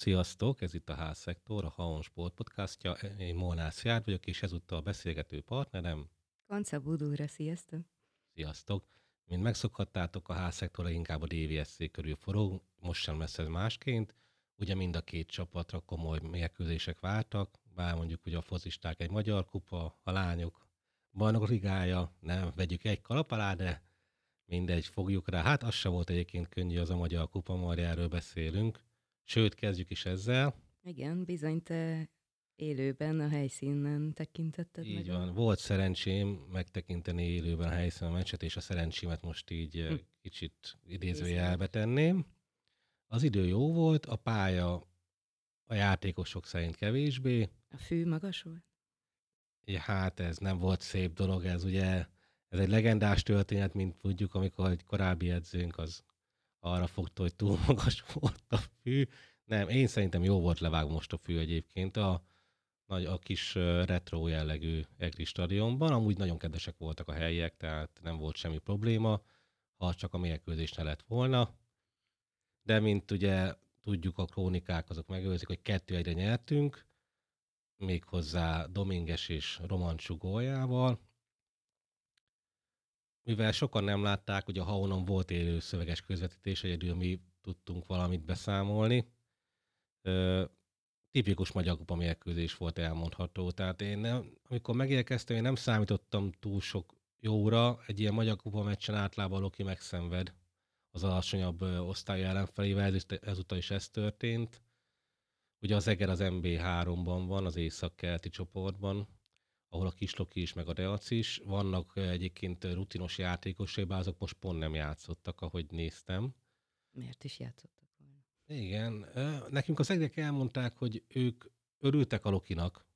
Sziasztok, ez itt a H-szektor, a Haon Sport podcastja. Én Molnár Szjárd vagyok, és ezúttal a beszélgető partnerem. Konca Budúra, sziasztok! Sziasztok! Mint megszokhattátok, a H-szektor inkább a DVSC körül forog, most sem lesz ez másként. Ugye mind a két csapatra komoly mérkőzések vártak, bár mondjuk ugye a fozisták egy magyar kupa, a lányok bajnok ligája, nem vegyük egy kalap alá, de mindegy, fogjuk rá. Hát az se volt egyébként könnyű az a magyar kupa, majd erről beszélünk. Sőt, kezdjük is ezzel. Igen, bizony te élőben a helyszínen tekintetted Így meg. van. Volt szerencsém megtekinteni élőben a helyszínen a meccset, és a szerencsémet most így hm. kicsit idézőjelbe tenném. Az idő jó volt, a pálya a játékosok szerint kevésbé. A fű magas volt? Ja, hát ez nem volt szép dolog, ez ugye, ez egy legendás történet, mint tudjuk, amikor egy korábbi edzőnk az arra fogta, hogy túl magas volt a fű. Nem, én szerintem jó volt levágva most a fű egyébként a, nagy, a kis retro jellegű Egri stadionban. Amúgy nagyon kedvesek voltak a helyiek, tehát nem volt semmi probléma, ha csak a mérkőzés ne lett volna. De mint ugye tudjuk, a krónikák azok megőrzik, hogy kettő egyre nyertünk, méghozzá Dominges és Romancsú góljával, mivel sokan nem látták, hogy a Haonon volt élő szöveges közvetítés, egyedül mi tudtunk valamit beszámolni. Ö, tipikus magyar kupa mérkőzés volt elmondható. Tehát én nem, amikor megérkeztem, én nem számítottam túl sok jóra. Egy ilyen magyar kupa meccsen általában Loki megszenved az alacsonyabb osztály ellenfelével, ez, ezúttal is ez történt. Ugye az Eger az MB3-ban van, az észak-kelti csoportban, ahol a Kisloki is, meg a Deac is. Vannak egyébként rutinos játékosai, azok most pont nem játszottak, ahogy néztem. Miért is játszottak volna? Igen. Nekünk az egyek elmondták, hogy ők örültek a Lokinak,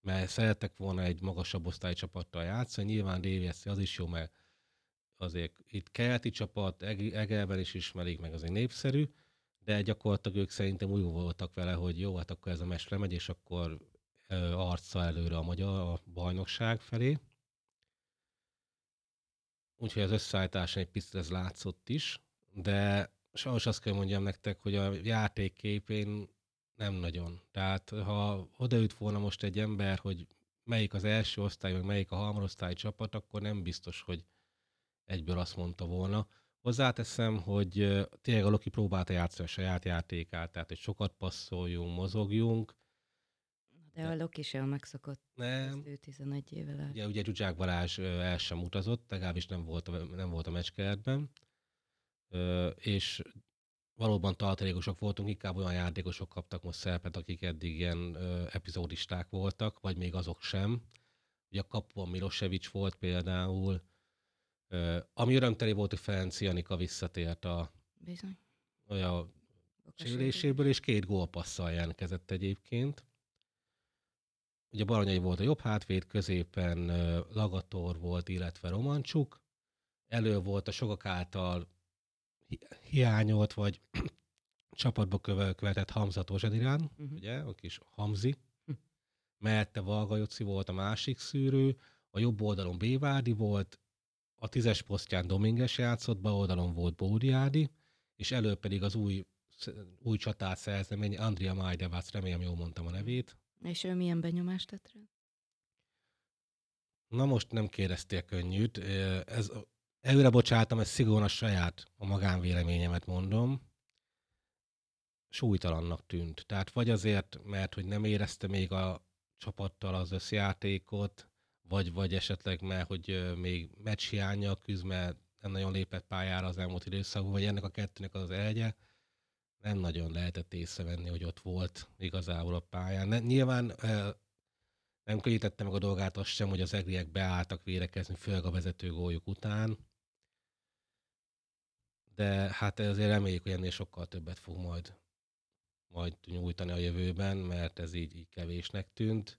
mert szerettek volna egy magasabb osztálycsapattal játszani. Nyilván DVSC az is jó, mert azért itt keleti csapat, Egerben is ismerik, meg azért népszerű, de gyakorlatilag ők szerintem úgy voltak vele, hogy jó, hát akkor ez a meccs lemegy, és akkor arca előre a magyar a bajnokság felé. Úgyhogy az összeállításon egy picit ez látszott is, de sajnos azt kell mondjam nektek, hogy a játékképén nem nagyon. Tehát ha odaüt volna most egy ember, hogy melyik az első osztály, meg melyik a harmadosztály csapat, akkor nem biztos, hogy egyből azt mondta volna. Hozzáteszem, hogy tényleg a Loki próbálta játszani a saját játékát, tehát hogy sokat passzoljunk, mozogjunk, de a Loki sem megszokott nem. ő 11 évvel el. Ugye, ugye Zsuzsák Balázs el sem utazott, legalábbis nem volt, a, nem volt a meccskeretben. És valóban tartalékosok voltunk, inkább olyan játékosok kaptak most szerepet, akik eddig ilyen epizódisták voltak, vagy még azok sem. Ugye a kapuban Milosevic volt például, ami örömteli volt, hogy Ferenc Janika visszatért a, Bizony. a sérüléséből, és két gólpasszal jelentkezett egyébként. Ugye Baranyai volt a jobb hátvéd, középen Lagator volt, illetve Romancsuk. Elő volt a sokak által hiányolt, vagy csapatba követett Hamza Tozsadirán, uh-huh. ugye, a kis Hamzi. Uh-huh. Mellette Valga Joci volt a másik szűrő, a jobb oldalon Bévádi volt, a tízes posztján Dominges játszott, bal oldalon volt Bódiádi, és elő pedig az új, új csatát szerzemény, Andrea Majdevac, remélem jól mondtam a nevét, és ő milyen benyomást tett rá? Na most nem kérdeztél könnyűt. Ez, előre bocsátom, ez szigorúan a saját, a magánvéleményemet mondom. Súlytalannak tűnt. Tehát vagy azért, mert hogy nem érezte még a csapattal az összjátékot, vagy, vagy esetleg mert, hogy még meccs hiánya küzd, mert nem nagyon lépett pályára az elmúlt időszakban, vagy ennek a kettőnek az elgye nem nagyon lehetett észrevenni, hogy ott volt igazából a pályán. Ne, nyilván nem könnyítette meg a dolgát azt sem, hogy az egriek beálltak vérekezni, főleg a vezető góljuk után. De hát azért reméljük, hogy ennél sokkal többet fog majd, majd nyújtani a jövőben, mert ez így, így kevésnek tűnt.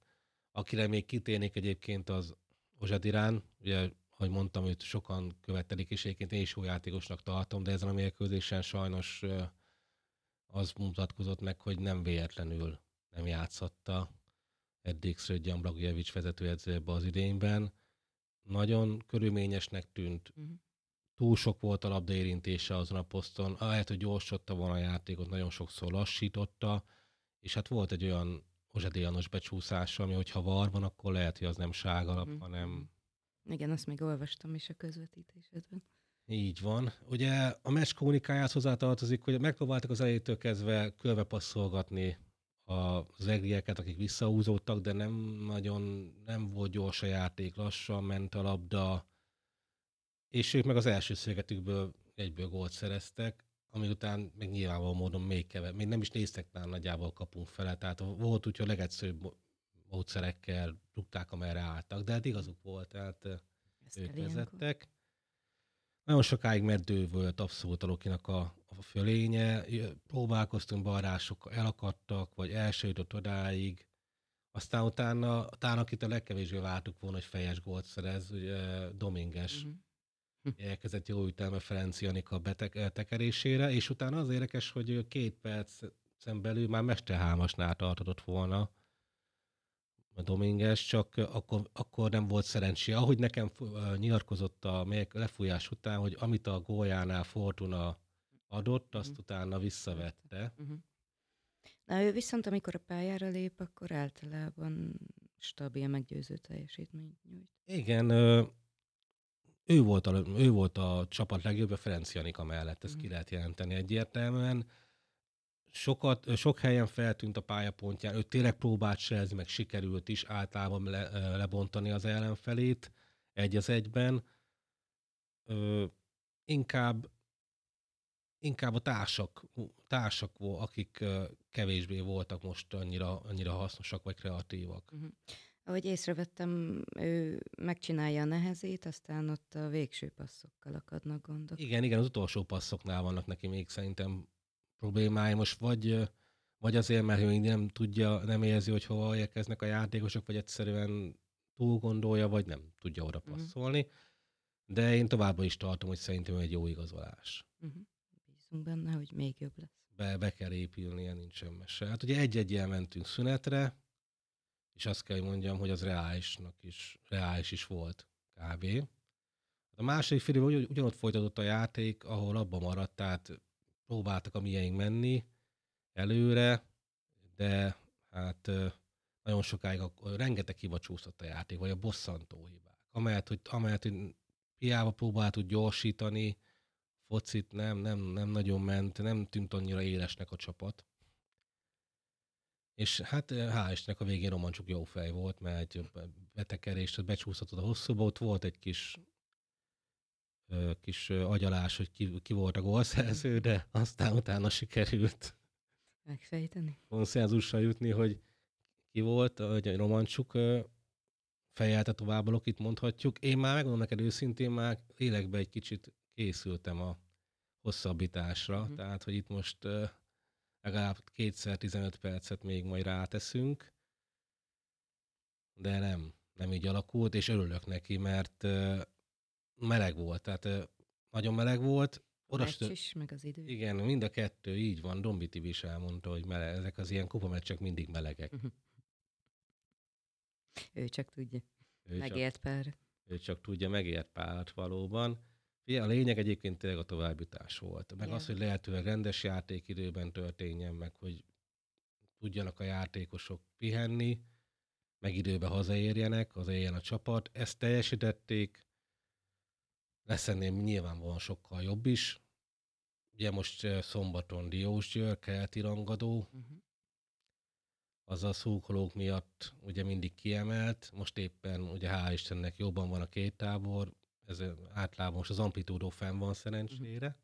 Akire még kitérnék egyébként az Ozsadirán, ugye, ahogy mondtam, őt sokan követelik, és egyébként én is jó játékosnak tartom, de ezen a mérkőzésen sajnos az mutatkozott meg, hogy nem véletlenül nem játszotta eddig Szrödjan Blagjevics vezetőedző ebbe az idényben. Nagyon körülményesnek tűnt, uh-huh. túl sok volt a labda érintése azon a poszton, ahelyett, hogy gyorsította volna a játékot, nagyon sokszor lassította, és hát volt egy olyan Ozsedéjanos becsúszása, ami hogyha var van, akkor lehet, hogy az nem ságalap, mm. hanem... Igen, azt még olvastam is a közvetítésedben. Így van. Ugye a meccs kommunikájához hozzátartozik, hogy megpróbáltak az elejétől kezdve körbe passzolgatni az egrieket, akik visszahúzódtak, de nem nagyon, nem volt gyors a játék, lassan ment a labda, és ők meg az első szögetükből egyből gólt szereztek, ami után még nyilvánvaló módon még kevesebb, még nem is néztek már nagyjából kapunk fele, tehát volt úgy, hogy a legegyszerűbb módszerekkel rúgták, amerre álltak, de hát igazuk volt, tehát Ezt ők vezettek. Nagyon sokáig meddő volt abszolút a Lokinak a, a fölénye, próbálkoztunk balrások, elakadtak, vagy elsőjött odáig, aztán utána, talán akit a legkevésbé vártuk volna, hogy fejes gólt szerez, ugye Dominges uh-huh. elkezdett jó ütelme Ferenci Anika betekerésére, és utána az érdekes, hogy két perc belül már Mesterhámasnál tartott volna, Dominguez, csak akkor, akkor nem volt szerencsé. Ahogy nekem nyilatkozott a lefújás után, hogy amit a góljánál Fortuna adott, azt uh-huh. utána visszavette. Uh-huh. Na ő viszont, amikor a pályára lép, akkor általában stabil, meggyőző teljesítményt nyújt. Igen, ő volt a, ő volt a csapat legjobb, a Ferenc Janika mellett, ezt uh-huh. ki lehet jelenteni egyértelműen sokat, sok helyen feltűnt a pályapontján, ő tényleg próbált selezni, meg sikerült is általában le, lebontani az ellenfelét egy az egyben. Ö, inkább inkább a társak, társak akik kevésbé voltak most annyira, annyira hasznosak vagy kreatívak. Uh-huh. Ahogy észrevettem, ő megcsinálja a nehezét, aztán ott a végső passzokkal akadnak gondok. Igen, igen, az utolsó passzoknál vannak neki még szerintem problémái. Most vagy, vagy azért, mert ő nem tudja, nem érzi, hogy hova érkeznek a játékosok, vagy egyszerűen túl gondolja, vagy nem tudja oda mhm. passzolni. Uh-huh. De én továbbra is tartom, hogy szerintem egy jó igazolás. Uh-huh. Bízunk benne, hogy még jobb lesz. Be, be kell épülnie, nincs semmi se. Hát ugye egy-egy mentünk szünetre, és azt kell, hogy mondjam, hogy az reálisnak is, reális is volt kb. A második fél ugyanott folytatott a játék, ahol abban maradt, tehát próbáltak a miénk menni előre, de hát nagyon sokáig a, rengeteg hiba csúszott a játék, vagy a bosszantó hibák. Amellett, hogy, amellett, hogy hiába próbáltuk gyorsítani, focit nem, nem, nem nagyon ment, nem tűnt annyira élesnek a csapat. És hát hál' Istennek a végén Romancsuk jó fej volt, mert egy betekerést becsúszhatod a hosszúba, ott volt egy kis kis agyalás, hogy ki, ki volt a gólszerző, de aztán utána sikerült megfejteni. Konszenzusra jutni, hogy ki volt, hogy Romancsuk fejelte tovább Lokit mondhatjuk. Én már megmondom neked őszintén, már lélekbe egy kicsit készültem a hosszabbításra, uh-huh. tehát hogy itt most legalább kétszer 15 percet még majd ráteszünk, de nem, nem így alakult, és örülök neki, mert meleg volt, tehát nagyon meleg volt. Oda is, meg az idő. Igen, mind a kettő, így van. Dombi Tibi is elmondta, hogy meleg, ezek az ilyen kupameccsek mindig melegek. ő csak tudja. Ő megért csak, pár. Ő csak tudja, megért párt valóban. a lényeg egyébként tényleg a továbbjutás volt. Meg yeah. az, hogy lehetőleg rendes játékidőben történjen, meg hogy tudjanak a játékosok pihenni, meg időbe hazaérjenek, hazaérjen a csapat. Ezt teljesítették, lesz ennél nyilvánvalóan sokkal jobb is. Ugye most szombaton Diós Győr, keleti rangadó, uh-huh. az a szúkolók miatt ugye mindig kiemelt, most éppen ugye hál' Istennek jobban van a két tábor, ez általában most az amplitúdó fenn van szerencsére. Uh-huh.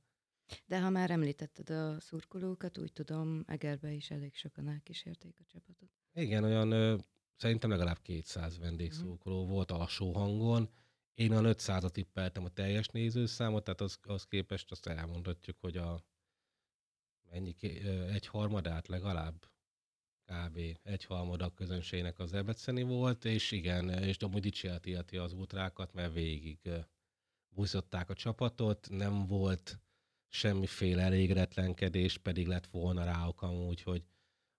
De ha már említetted a szurkolókat, úgy tudom, Egerbe is elég sokan elkísérték a csapatot. Igen, olyan ö, szerintem legalább 200 vendégszurkoló uh-huh. volt alsó hangon, én a 500-at tippeltem a teljes nézőszámot, tehát az, az képest azt elmondhatjuk, hogy a mennyi, egy harmadát legalább kb. egy harmada a közönségnek az ebeceni volt, és igen, és amúgy dicsérti az útrákat, mert végig buszották a csapatot, nem volt semmiféle elégretlenkedés, pedig lett volna ráok amúgy, hogy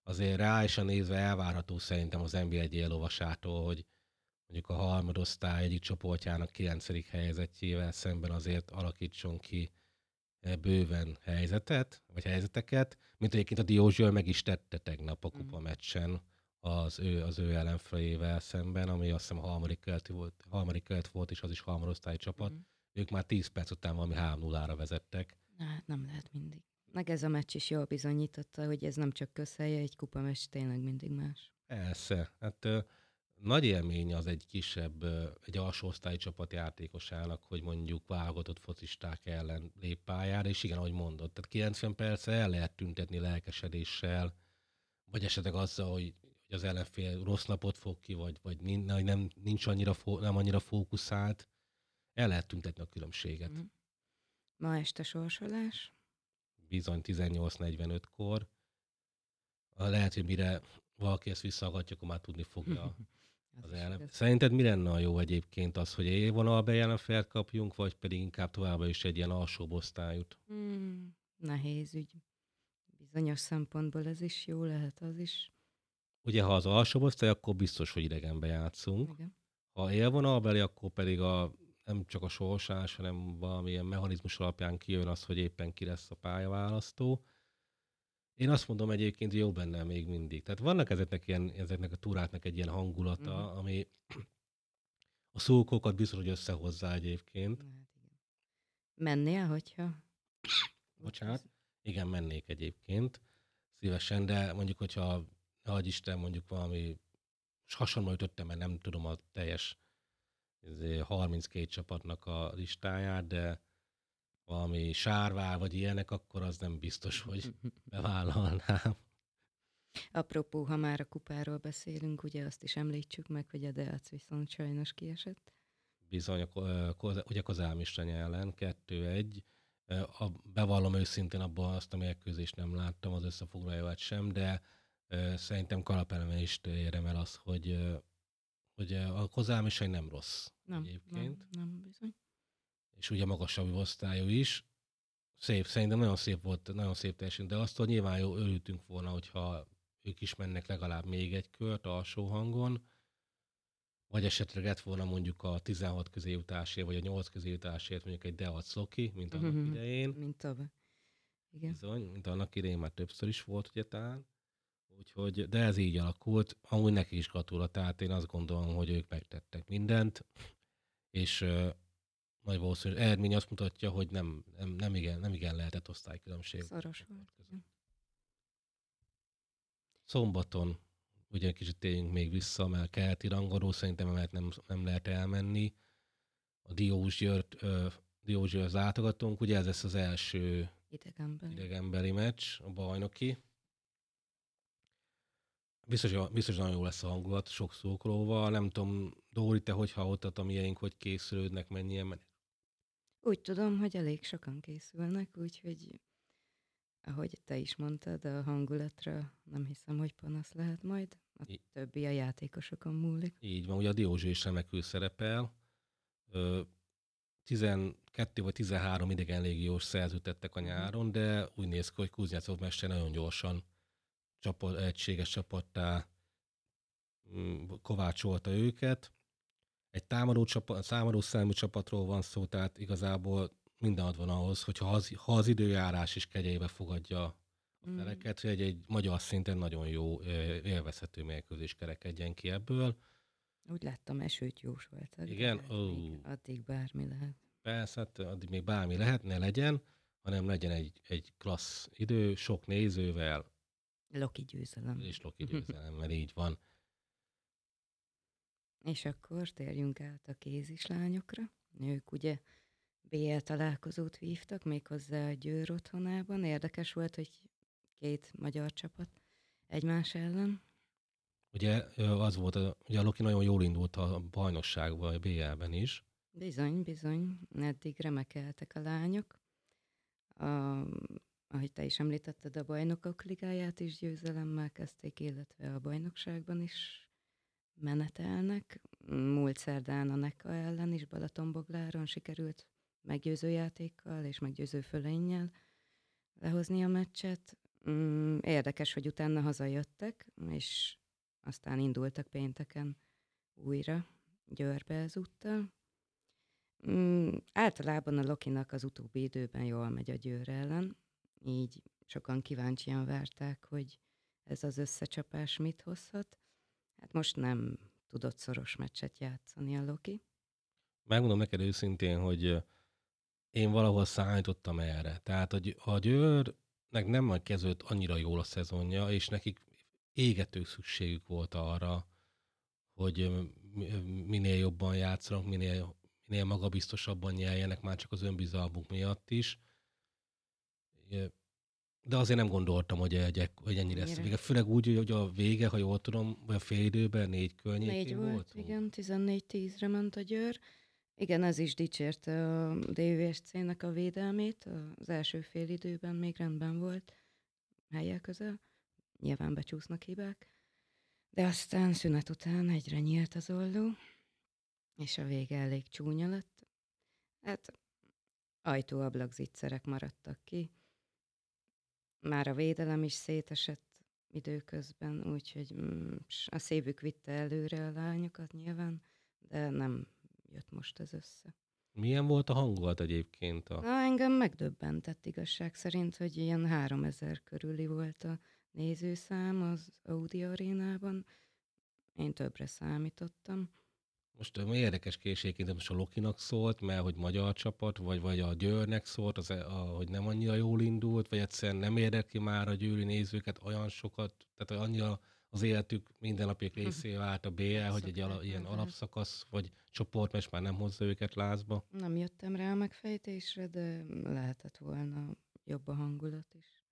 azért rá is a nézve elvárható szerintem az NBA egy éllovasától, hogy mondjuk a harmadosztály egyik csoportjának kilencedik helyzetjével szemben azért alakítson ki eh, bőven helyzetet, vagy helyzeteket, mint egyébként a Diózsőr meg is tette tegnap a Mm. kupa meccsen az ő, az ő ellenfelével szemben, ami azt hiszem a harmadik keleti volt, harmadik kelet volt, és az is harmadosztályi csapat. Mhm. Ők már 10 perc után valami 3-0-ra vezettek. Hát nem lehet mindig. Meg ez a meccs is jól bizonyította, hogy ez nem csak közhelye, egy kupa meccs tényleg mindig más. Persze, hát nagy élmény az egy kisebb, egy alsó osztályi csapat játékosának, hogy mondjuk válogatott focisták ellen lép pályára, és igen, ahogy mondod, tehát 90 perce el lehet tüntetni lelkesedéssel, vagy esetleg azzal, hogy, hogy az ellenfél rossz napot fog ki, vagy, vagy nem, nincs annyira, nem annyira fókuszált, el lehet tüntetni a különbséget. Mhm. Ma este sorsolás. Bizony 18.45-kor. Lehet, hogy mire valaki ezt visszahallgatja, akkor már tudni fogja Az igaz. Szerinted mi lenne a jó egyébként az, hogy élvonalba jelenfelt kapjunk, vagy pedig inkább továbbra is egy ilyen alsóbb osztályút? Hmm, nehéz ügy. Bizonyos szempontból ez is jó lehet, az is. Ugye, ha az alsóbb osztály, akkor biztos, hogy idegenbe játszunk. Igen. Ha élvonalbeli, akkor pedig a, nem csak a sorsás, hanem valamilyen mechanizmus alapján kijön az, hogy éppen ki lesz a pályaválasztó. Én azt mondom egyébként, hogy jó benne még mindig. Tehát vannak ezeknek, ilyen, ezeknek a túráknak egy ilyen hangulata, Mhm. ami a szókokat biztos, hogy összehozza egyébként. Hát igen. Mennél, hogyha? Bocsánat. Igen, mennék egyébként szívesen, de mondjuk, hogyha hagy Isten, mondjuk valami hasonló ütöttem, mert nem tudom a teljes izé, 32 csapatnak a listáját, de valami sárvár vagy ilyenek, akkor az nem biztos, hogy bevállalnám. Apropó, ha már a kupáról beszélünk, ugye azt is említsük meg, hogy a Deac viszont sajnos kiesett. Bizony, a ugye Kozálmistany ellen 2-1. Ö, A, bevallom őszintén abban azt a mérkőzést nem láttam, az összefoglalóját sem, de szerintem kalapelemést érdemel az, hogy, hogy a Kozálmistany nem rossz Nem, egyébként. nem, nem bizony. És ugye magasabb osztályú is. Szép, szerintem nagyon szép volt, nagyon szép teljesítmény, de azt, hogy nyilván jó örültünk volna, hogyha ők is mennek legalább még egy kört alsó hangon, vagy esetleg lett volna mondjuk a 16 közé jutásért, vagy a 8 közé jutásért mondjuk egy Deac Loki, mint annak Mhm. idején. Mint tavaly. Igen. Bizony, mint annak idején már többször is volt, ugye talán. Úgyhogy, de ez így alakult. Amúgy neki is gratula, tehát én azt gondolom, hogy ők megtettek mindent, és nagy valószínűleg eredmény azt mutatja, hogy nem, nem, nem, igen, nem igen lehetett osztálykülönbség. Szoros volt. Szombaton, ugye kicsit térjünk még vissza, mert keleti rangadó, szerintem emellett nem, nem lehet elmenni. A Diózsgyőrt, ö, Diózsgyőrhöz látogatunk, ugye ez lesz az első Idegenben. idegenbeli meccs, a bajnoki. Biztos, biztos nagyon jó lesz a hangulat, sok szókolóval. Nem tudom, Dóri, te hogy hallottad a miénk, hogy készülődnek, mennyien men- Úgy tudom, hogy elég sokan készülnek, úgyhogy ahogy te is mondtad, a hangulatra nem hiszem, hogy panasz lehet majd. A I- többi a játékosokon múlik. Így van, ugye a Diózső is remekül szerepel. Ö, 12 vagy 13 idegen légiós szerződtettek a Mhm. nyáron, de úgy néz ki, hogy Kuznyacov mester nagyon gyorsan csapat, egységes csapattá mm, kovácsolta őket. Egy támadó, csapat, támadó számú csapatról van szó, tehát igazából minden ad van ahhoz, hogyha az, ha az időjárás is kegyeibe fogadja a Mm. feleket, hogy egy, egy magyar szinten nagyon jó, élvezhető mérkőzés kerekedjen ki ebből. Úgy láttam, esőt jósoltak. Igen? Ó. még Addig bármi lehet. Persze, hát addig még bármi lehet, ne legyen, hanem legyen egy, egy klassz idő, sok nézővel, Loki győzelem. és Loki győzelemmel, így van. És akkor térjünk át a kézislányokra. Ők ugye BL találkozót vívtak, méghozzá a Győr otthonában. Érdekes volt, hogy két magyar csapat egymás ellen. Ugye az volt, ugye a Loki nagyon jól indult a bajnokságban, a BL-ben is. Bizony, bizony, eddig remekeltek a lányok. A, ahogy te is említetted, a bajnokok ligáját is győzelemmel kezdték, illetve a bajnokságban is menetelnek. Múlt szerdán a Neka ellen is Balatonbogláron sikerült meggyőző játékkal és meggyőző fölénnyel lehozni a meccset. Mm, Érdekes, hogy utána hazajöttek, és aztán indultak pénteken újra Győrbe ezúttal. Mm, általában a Lokinak az utóbbi időben jól megy a Győr ellen, így sokan kíváncsian várták, hogy ez az összecsapás mit hozhat. Hát most nem tudott szoros meccset játszani a Loki. Megmondom neked őszintén, hogy én valahol szállítottam erre. Tehát a Győrnek nem majd kezdődött annyira jól a szezonja, és nekik égető szükségük volt arra, hogy minél jobban játszanak, minél, minél magabiztosabban nyeljenek, már csak az önbizalmuk miatt is. De azért nem gondoltam, hogy, egy, hogy ennyire lesz vége. Főleg úgy, hogy a vége, ha jól tudom, vagy a fél időben négy környékén Négy volt, voltunk. igen, 14-10-re ment a Győr. Igen, ez is dicsérte a DVSC-nek a védelmét. Az első fél időben még rendben volt helyek közel. Nyilván becsúsznak hibák. De aztán szünet után egyre nyílt az olló, és a vége elég csúnya lett. Hát ajtóablak zicserek maradtak ki. Már a védelem is szétesett időközben, úgyhogy mm, a szívük vitte előre a lányokat nyilván, de nem jött most ez össze. Milyen volt a hangulat egyébként? A... Na, engem megdöbbentett igazság szerint, hogy ilyen 3000 körüli volt a nézőszám az Audi arénában. Én többre számítottam. Most mi érdekes készségként, most a Lokinak szólt, mert hogy magyar csapat, vagy, vagy a Győrnek szólt, az, a, hogy nem annyira jól indult, vagy egyszerűen nem érdekli már a győri nézőket olyan sokat, tehát annyira az életük mindennapjék hm. részé vált a BL, hogy egy ala, ilyen alapszakasz vagy most már nem hozza őket lázba. Nem jöttem rá a megfejtésre, de lehetett volna jobb a hangulat is.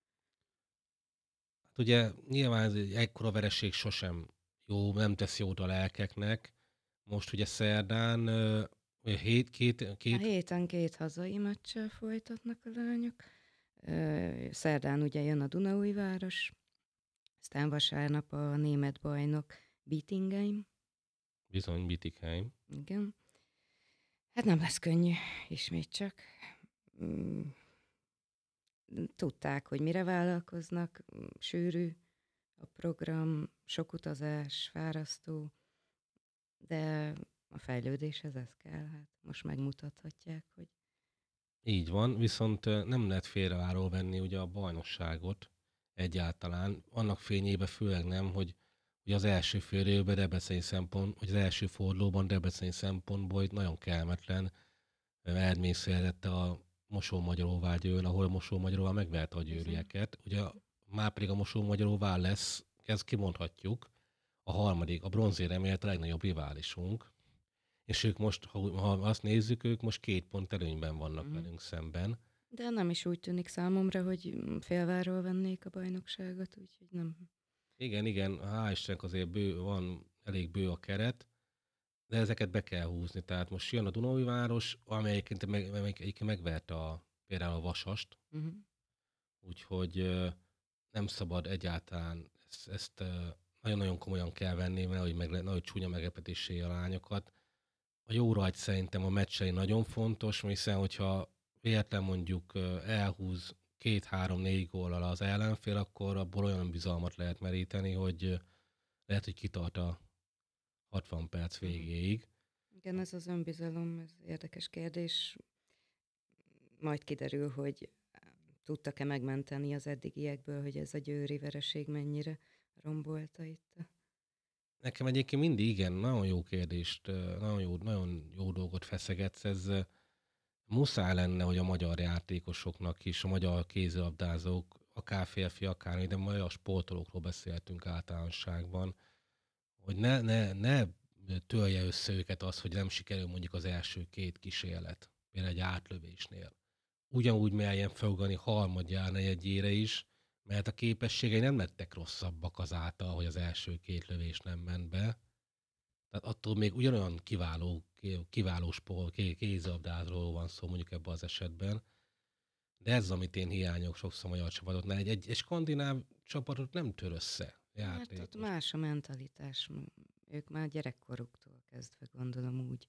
Hát ugye nyilván ez egy ekkora vereség sosem jó, nem tesz jót a lelkeknek. Most ugye szerdán hét, két, két... A héten két hazai meccsel folytatnak a lányok. Szerdán ugye jön a Dunaújváros, aztán vasárnap a német bajnok Bittingheim. Bizony, Bittingheim. Igen. Hát nem lesz könnyű, ismét csak. Mm. Tudták, hogy mire vállalkoznak, sűrű a program, sok utazás, fárasztó, de a fejlődéshez ez kell, hát most megmutathatják, hogy így van, viszont nem lehet félreváról venni ugye a bajnokságot, egyáltalán. Annak fényébe főleg nem, hogy, hogy az első félőben Debreceni szempont, hogy az első fordulóban Debreceni szempontból hogy nagyon kelmetlen eredmény a Mosó Magyaróvá győn, ahol Mosó Magyaróvá megverte a győrieket. Ugye már pedig a Mosó Magyaróvá lesz, ezt kimondhatjuk, a harmadik, a bronzéremért a legnagyobb riválisunk, és ők most, ha, ha azt nézzük, ők most két pont előnyben vannak mm. velünk szemben. De nem is úgy tűnik számomra, hogy félváról vennék a bajnokságot, úgyhogy nem. Igen, igen, hál' Istennek azért bő, van elég bő a keret, de ezeket be kell húzni. Tehát most jön a Dunói város, amelyiként meg, amelyik megverte a, például a Vasast, uh-huh. úgyhogy nem szabad egyáltalán ezt, ezt nagyon-nagyon komolyan kell venni, mert hogy meg, nagyon csúnya meglepetésé a lányokat. A jó rajt szerintem a meccsei nagyon fontos, hiszen hogyha véletlen mondjuk elhúz két-három-négy góllal az ellenfél, akkor abból olyan bizalmat lehet meríteni, hogy lehet, hogy kitart a 60 perc mhm. végéig. Igen, ez az önbizalom, ez érdekes kérdés. Majd kiderül, hogy tudtak-e megmenteni az eddigiekből, hogy ez a győri vereség mennyire rombolta itt. Nekem egyébként mindig igen, nagyon jó kérdést, nagyon jó, nagyon jó dolgot feszegetsz. Ez muszáj lenne, hogy a magyar játékosoknak is, a magyar kézilabdázók, akár férfi, akár de magyar sportolókról beszéltünk általánosságban, hogy ne, ne, ne tölje össze őket az, hogy nem sikerül mondjuk az első két kísérlet, például egy átlövésnél. Ugyanúgy merjen felugani harmadjára, negyedjére is, mert a képességei nem lettek rosszabbak azáltal, hogy az első két lövés nem ment be. Tehát attól még ugyanolyan kiváló, kiváló sport, kézabdázról van szó mondjuk ebben az esetben. De ez, amit én hiányok sokszor magyar csapatotnál, egy, egy, egy skandináv csapatot nem tör össze. Hát ott más a mentalitás. Ők már gyerekkoruktól kezdve gondolom úgy.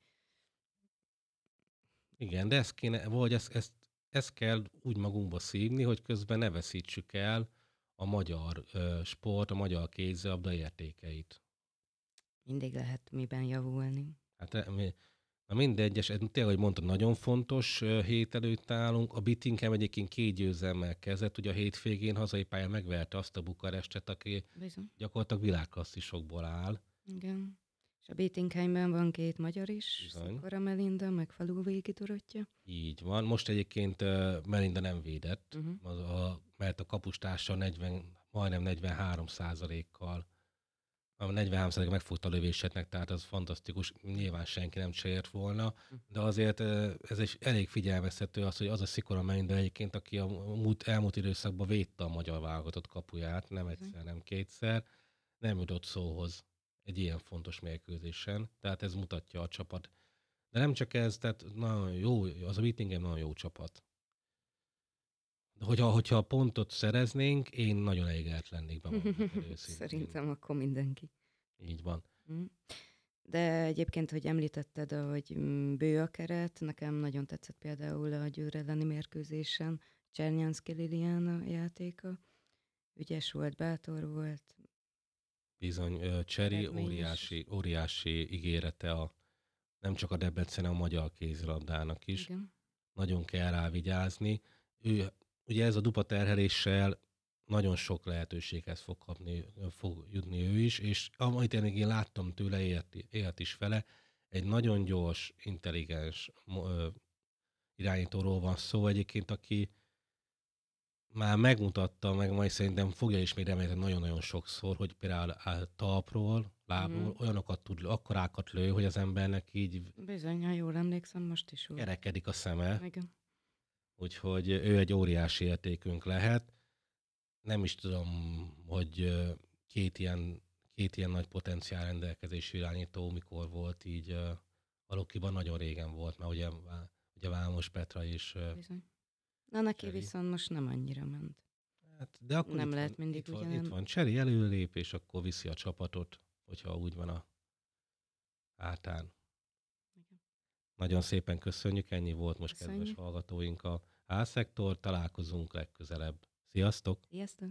Igen, de ezt kéne, vagy ezt, ezt ezt kell úgy magunkba szívni, hogy közben ne veszítsük el a magyar ö, sport, a magyar kézzelabda értékeit. Mindig lehet miben javulni. Hát eh, mi, na mindegy, és tényleg, hogy mondtad, nagyon fontos hét előtt állunk. A Bittingham egyébként két győzelemmel kezdett, ugye a hétvégén hazai pályán megverte azt a Bukarestet, aki Bizony. gyakorlatilag világklasszisokból áll. Igen. És a Bétinkheimben van két magyar is, Bizony. Szakora Melinda, meg falu végigidorottja. Így van. Most egyébként Melinda nem védett, Uh-huh. az a, mert a kapustársa 40, majdnem 43 százalékkal, a 43 százalék megfogta a lövésetnek, tehát az fantasztikus. Nyilván senki nem csért volna, de azért ez egy elég figyelmeztető az, hogy az a Szikora Melinda egyébként, aki a múlt, elmúlt időszakban védte a magyar válogatott kapuját, nem egyszer, nem kétszer, nem jutott szóhoz egy ilyen fontos mérkőzésen, tehát ez mutatja a csapat. De nem csak ez, tehát nagyon jó, az a Whittingham nagyon jó csapat. De hogyha, hogyha a pontot szereznénk, én nagyon elégelt lennék be. Szerintem akkor mindenki. Így van. Mm. De egyébként, hogy említetted, hogy bő a keret, nekem nagyon tetszett például a Győr elleni mérkőzésen Csernyanszki Liliana játéka. Ügyes volt, bátor volt. Bizony, Cseri óriási, óriási ígérete a, nem csak a Debrecen, a magyar kézilabdának is. Igen. Nagyon kell rá vigyázni. Ő, ugye ez a dupa terheléssel nagyon sok lehetőséghez fog kapni, fog jutni ő is, és amit én, láttam tőle, élt, élt is vele, egy nagyon gyors, intelligens ö, irányítóról van szó egyébként, aki már megmutatta, meg majd szerintem fogja is még remélni nagyon-nagyon sokszor, hogy például áll talpról, lábról Mhm. olyanokat tud, akkorákat lő, hogy az embernek így Bizony, ha jól emlékszem, most is volt. kerekedik a szeme. Igen. Úgyhogy ő egy óriási értékünk lehet. Nem is tudom, hogy két ilyen, két ilyen nagy potenciál rendelkezésű irányító mikor volt így Lokiban nagyon régen volt, mert ugye, ugye Vámos Petra is. Bizony. Na neki Cseri. viszont most nem annyira ment. Hát, de akkor Nem lehet van, mindig itt van, ugyanolyan. itt van Cseri előlép, és akkor viszi a csapatot, hogyha úgy van a hátán. Igen. Nagyon szépen köszönjük, ennyi volt most kedves Köszönjük. hallgatóink a A-szektor, találkozunk legközelebb. Sziasztok! Sziasztok!